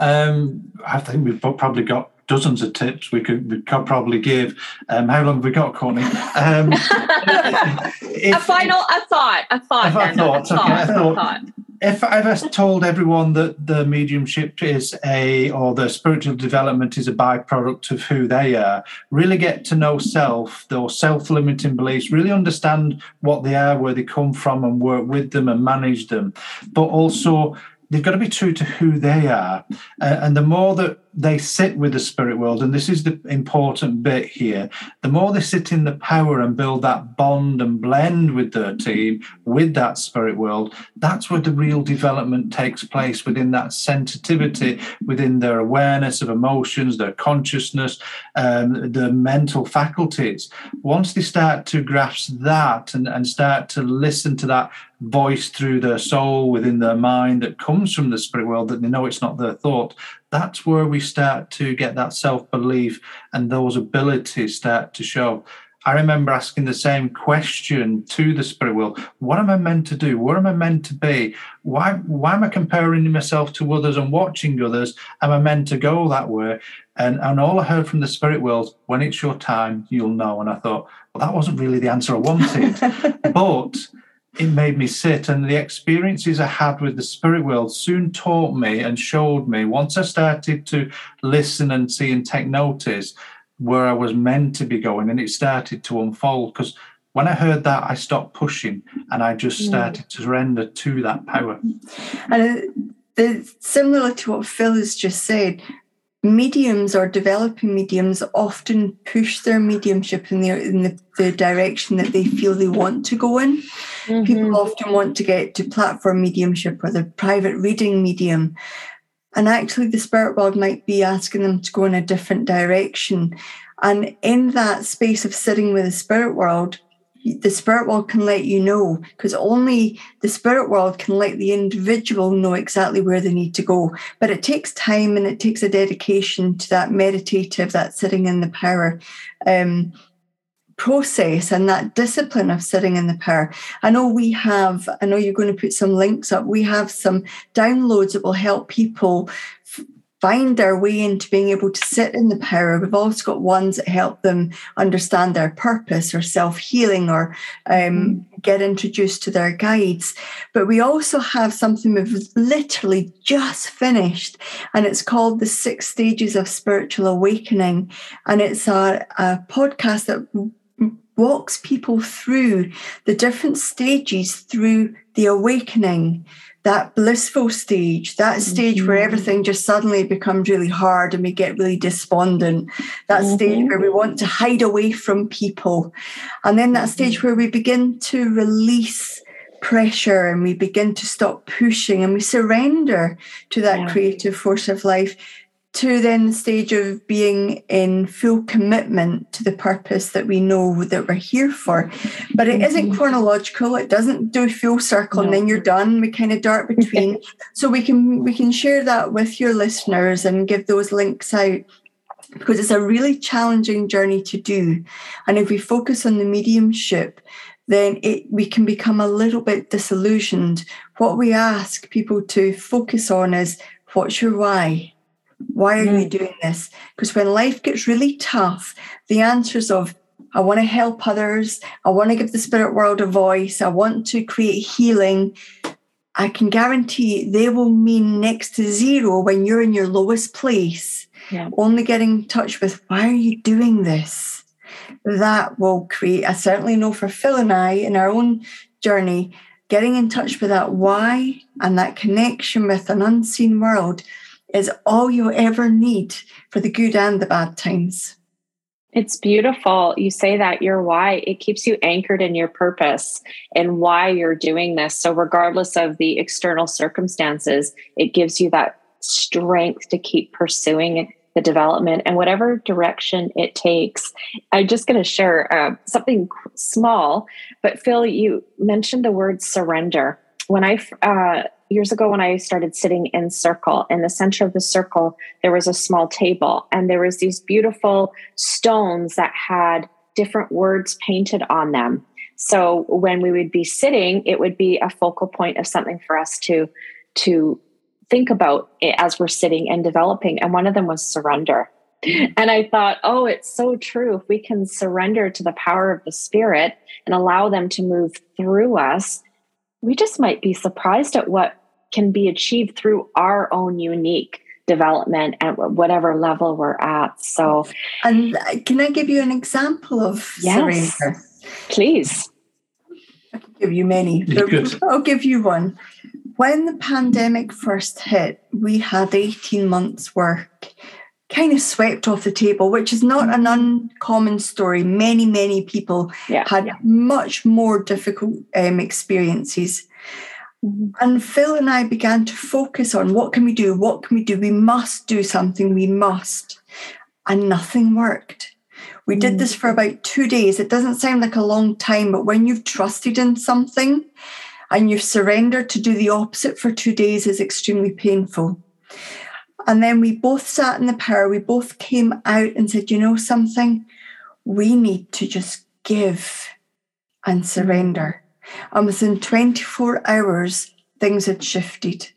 Um, I think we've probably got dozens of tips we could we could probably give. Um, how long have we got, Courtney? Um, if, a final, a thought, a thought. A thought, a thought, okay, a thought. thought. If I've ever told everyone that the mediumship is a or the spiritual development is a byproduct of who they are, really get to know self, those self-limiting beliefs, really understand what they are, where they come from, and work with them and manage them, but also they've got to be true to who they are. Uh, and the more that they sit with the spirit world, and this is the important bit here, the more they sit in the power and build that bond and blend with their team, with that spirit world, that's where the real development takes place within that sensitivity, within their awareness of emotions, their consciousness, um, the mental faculties. Once they start to grasp that and, and start to listen to that voice through their soul within their mind that comes from the spirit world that they know it's not their thought that's where we start to get that self-belief and those abilities start to show. I remember asking the same question to the spirit world. What am i meant to do? Where am i meant to be? Why why am i comparing myself to others and watching others? Am i meant to go that way? And and all i heard from the spirit world when it's your time you'll know. And i thought well that wasn't really the answer i wanted. But it made me sit. And the experiences I had with the spirit world soon taught me and showed me, once I started to listen and see and take notice, where I was meant to be going. And it started to unfold because when I heard that, I stopped pushing and I just started to surrender to that power. And uh, similar to what Phil has just said, mediums or developing mediums often push their mediumship in the, in the, the direction that they feel they want to go in. Mm-hmm. People often want to get to platform mediumship or the private reading medium. And actually, the spirit world might be asking them to go in a different direction. And in that space of sitting with the spirit world, the spirit world can let you know because only the spirit world can let the individual know exactly where they need to go. But it takes time and it takes a dedication to that meditative, that sitting in the power um, process and that discipline of sitting in the power. I know we have, I know you're going to put some links up. We have some downloads that will help people find their way into being able to sit in the power. We've also got ones that help them understand their purpose or self healing or um, mm. get introduced to their guides. But we also have something we've literally just finished, and it's called The Six Stages of Spiritual Awakening. And it's a, a podcast that walks people through the different stages through the awakening that blissful stage, that stage mm-hmm. where everything just suddenly becomes really hard and we get really despondent, that mm-hmm. stage where we want to hide away from people, and then that stage mm-hmm. where we begin to release pressure and we begin to stop pushing and we surrender to that yeah. creative force of life to then the stage of being in full commitment to the purpose that we know that we're here for. But it isn't mm-hmm. chronological. It doesn't do a full circle no. and then you're done. We kind of dart between. so we can we can share that with your listeners and give those links out because it's a really challenging journey to do. And if we focus on the mediumship, then it, we can become a little bit disillusioned. What we ask people to focus on is what's your why? Why are mm. you doing this? Because when life gets really tough, the answers of I want to help others, I want to give the spirit world a voice, I want to create healing, I can guarantee they will mean next to zero when you're in your lowest place. yeah. only getting in touch with why are you doing this? That will create, I certainly know for Phil and I in our own journey, getting in touch with that why and that connection with an unseen world is all you ever need for the good and the bad times. It's beautiful. You say that your why, it keeps you anchored in your purpose and why you're doing this. So, regardless of the external circumstances, it gives you that strength to keep pursuing the development and whatever direction it takes. I'm just going to share uh, something small, but Phil, you mentioned the word surrender. When I uh, years ago when I started sitting in circle, in the center of the circle, there was a small table and there was these beautiful stones that had different words painted on them. So when we would be sitting, it would be a focal point of something for us to to think about as we're sitting and developing. And one of them was surrender. And I thought, oh, it's so true. If we can surrender to the power of the spirit and allow them to move through us, we just might be surprised at what can be achieved through our own unique development at whatever level we're at. So, and uh, can I give you an example of yes, surrender? Please. I can give you many. but I'll give you one. When the pandemic first hit, we had 18 months' work kind of swept off the table, which is not an uncommon story. Many, many people yeah, had yeah. much more difficult um, experiences. Mm-hmm. And Phil and I began to focus on what can we do? What can we do? We must do something. We must. And nothing worked. We did this for about two days. It doesn't sound like a long time, but when you've trusted in something and you've surrendered to do the opposite for two days is extremely painful. And then we both sat in the power, we both came out and said, you know something? We need to just give and surrender. And within 24 hours, things had shifted.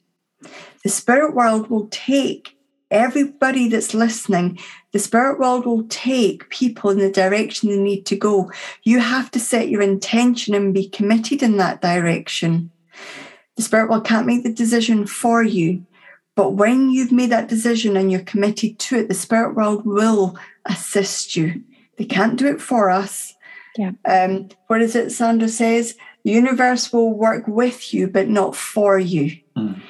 The spirit world will take everybody that's listening, the spirit world will take people in the direction they need to go. You have to set your intention and be committed in that direction. The spirit world can't make the decision for you. But when you've made that decision and you're committed to it, the spirit world will assist you. They can't do it for us. Yeah. Um, what is it Sandra says? The universe will work with you, but not for you. Mm.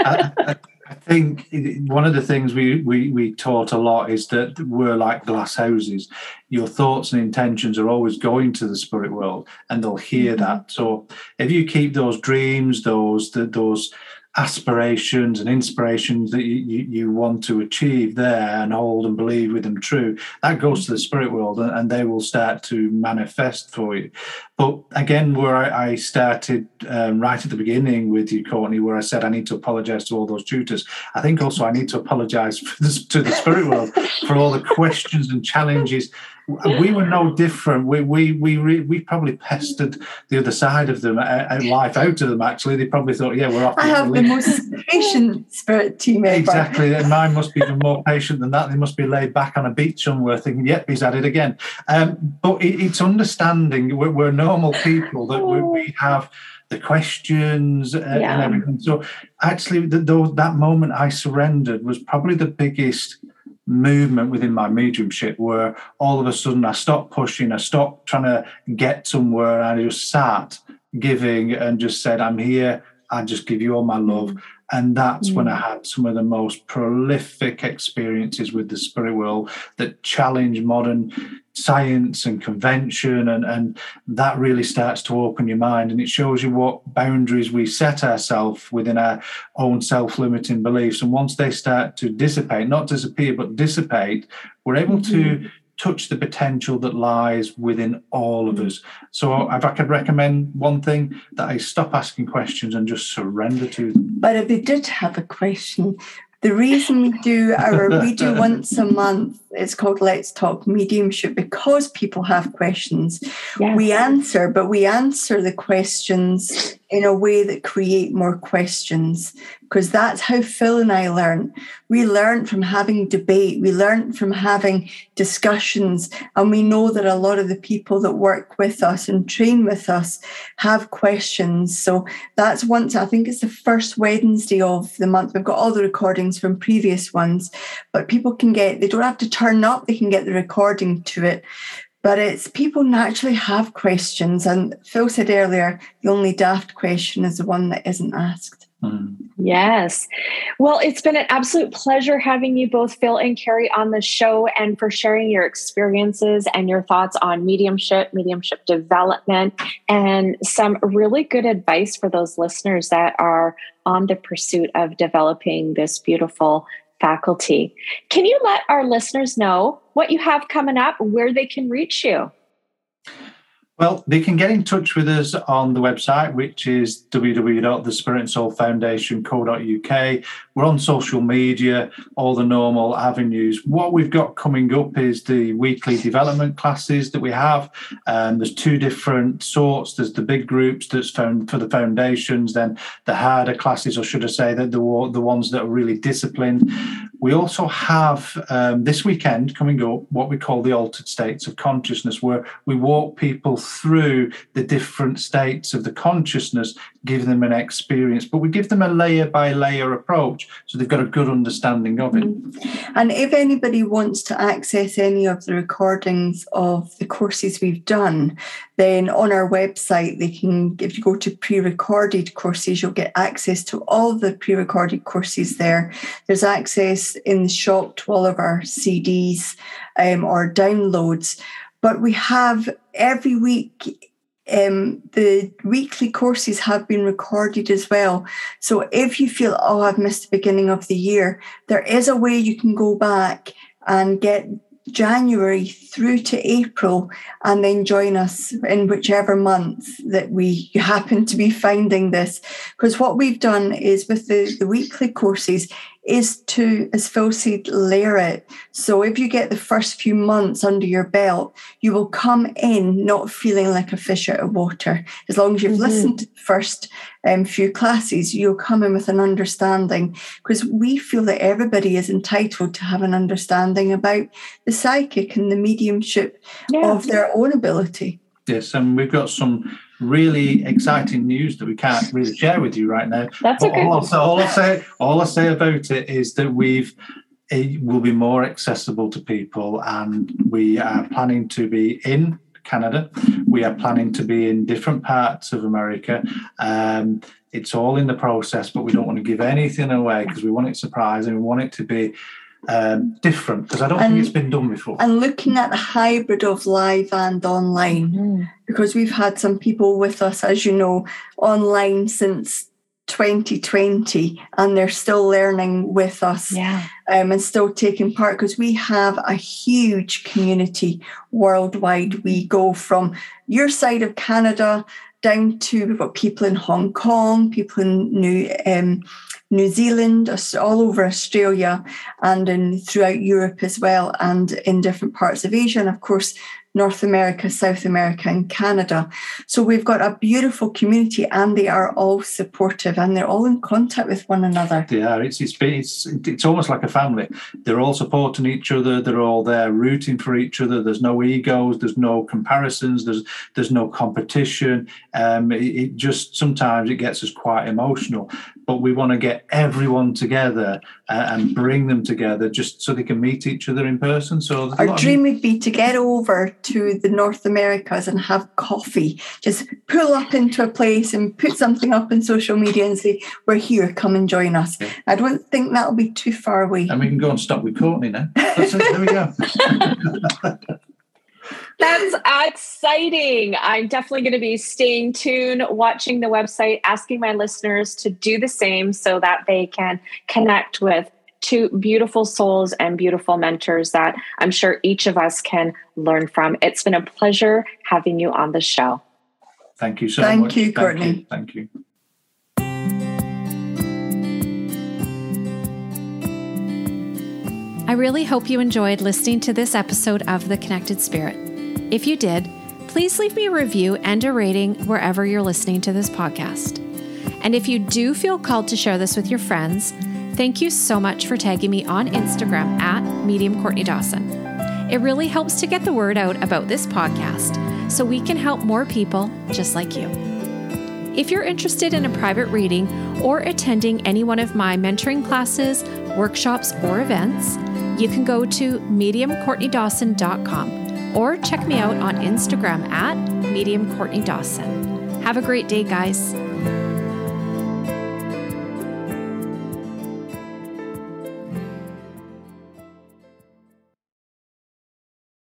I, I, I, think one of the things we, we, we taught a lot is that we're like glass houses. Your thoughts and intentions are always going to the spirit world, and they'll hear mm-hmm. that. So if you keep those dreams, those the, those aspirations and inspirations that you, you, want to achieve there and hold and believe with them true, that goes to the spirit world and they will start to manifest for you. But again, where I, I started um, right at the beginning with you, Courtney, where I said I need to apologize to all those tutors, I think also I need to apologize to the spirit world for all the questions and challenges we were no different. We we we re, we probably pestered the other side of them, uh, life out of them. Actually, they probably thought, "Yeah, we're off." I have the most patient spirit team ever. Exactly, and mine must be even more patient than that. They must be laid back on a beach somewhere, thinking, "Yep, he's at it again." Um, but it, it's understanding we're, we're, normal people that we, we oh. have the questions and, yeah. and everything. So actually, the, the, that moment I surrendered was probably the biggest movement within my mediumship where all of a sudden I stopped pushing, I stopped trying to get somewhere, and I just sat giving and just said, I'm here, I just give you all my love. Mm. Mm. And that's mm. when I had some of the most prolific experiences with the spirit world that challenge modern science and convention. And, and that really starts to open your mind. And it shows you what boundaries we set ourselves within our own self limiting beliefs. And once they start to dissipate, not disappear, but dissipate, we're able mm-hmm. to touch the potential that lies within all of us. So, if I could recommend one thing, that I stop asking questions and just surrender to them. But if they did have a question, the reason we do our we do once a month, it's called Let's Talk Mediumship because people have questions. Yes. We answer, but we answer the questions in a way that create more questions because that's how phil and i learned we learned from having debate we learned from having discussions and we know that a lot of the people that work with us and train with us have questions. So that's once i think it's the first wednesday of the month. We've got all the recordings from previous ones but people can get they don't have to turn up they can get the recording to it but it's people naturally have questions. And Phil said earlier, the only daft question is the one that isn't asked. Mm. Yes. Well, it's been an absolute pleasure having you both, Phil and Kerry, on the show and for sharing your experiences and your thoughts on mediumship, mediumship development, and some really good advice for those listeners that are on the pursuit of developing this beautiful faculty. Can you let our listeners know what you have coming up, where they can reach you? Well, they can get in touch with us on the website, which is www.thespiritandsoulfoundation.co.uk. We're on social media, all the normal avenues. What we've got coming up is the weekly development classes that we have. Um, there's two different sorts. There's the big groups that's found for the foundations, then the harder classes, or should I say that the the ones that are really disciplined. We also have um, this weekend coming up what we call the altered states of consciousness, where we walk people through the different states of the consciousness, give them an experience, but we give them a layer by layer approach so they've got a good understanding of it. Mm-hmm. And if anybody wants to access any of the recordings of the courses we've done, then on our website, they can, if you go to pre recorded courses, you'll get access to all the pre recorded courses there. There's access in the shop to all of our CDs um, or downloads. But we have every week um, the weekly courses have been recorded as well. So if you feel, oh, I've missed the beginning of the year, there is a way you can go back and get January through to April and then join us in whichever month that we happen to be finding this. Because what we've done is with the, the weekly courses is to, as Phil said, layer it. So if you get the first few months under your belt, you will come in not feeling like a fish out of water. As long as you've mm-hmm. listened to the first um, few classes, you'll come in with an understanding because we feel that everybody is entitled to have an understanding about the psychic and the mediumship yeah. of their own ability. Yes, and we've got some really exciting news that we can't really share with you right now. That's okay. All, I'll, all I say, all I say about it is that we've it will be more accessible to people, and we are planning to be in Canada. We are planning to be in different parts of America. Um, it's all in the process, but we don't want to give anything away because we want it surprising. We want it to be um, different because I don't and, think it's been done before. And looking at the hybrid of live and online, mm-hmm. because we've had some people with us, as you know, online since 2020 and they're still learning with us yeah. um, and still taking part because we have a huge community worldwide. We go from your side of Canada down to we've got people in Hong Kong, people in New um, New Zealand, all over Australia, and in throughout Europe as well, and in different parts of Asia, and of course North America, South America, and Canada. So we've got a beautiful community, and they are all supportive, and they're all in contact with one another. They are. It's it's it's, it's almost like a family. They're all supporting each other. They're all there rooting for each other. There's no egos. There's no comparisons. There's there's no competition. Um, it, it just sometimes it gets us quite emotional. But we want to get everyone together uh, and bring them together just so they can meet each other in person. So our dream would be to get over to the North Americas and have coffee. Just pull up into a place and put something up in social media and say, We're here, come and join us. Yeah. I don't think that'll be too far away. And we can go and stop with Courtney now. That's it, there we go. That's exciting. I'm definitely going to be staying tuned, watching the website, asking my listeners to do the same so that they can connect with two beautiful souls and beautiful mentors that I'm sure each of us can learn from. It's been a pleasure having you on the show. Thank you so Thank much. You, Courtney. Thank you. Thank you. I really hope you enjoyed listening to this episode of The Connected Spirit. If you did, please leave me a review and a rating wherever you're listening to this podcast. And if you do feel called to share this with your friends, thank you so much for tagging me on Instagram at Medium Courtney Dawson. It really helps to get the word out about this podcast so we can help more people just like you. If you're interested in a private reading or attending any one of my mentoring classes, workshops, or events, you can go to mediumcourtneydawson.com or check me out on Instagram at mediumcourtneydawson. Have a great day, guys.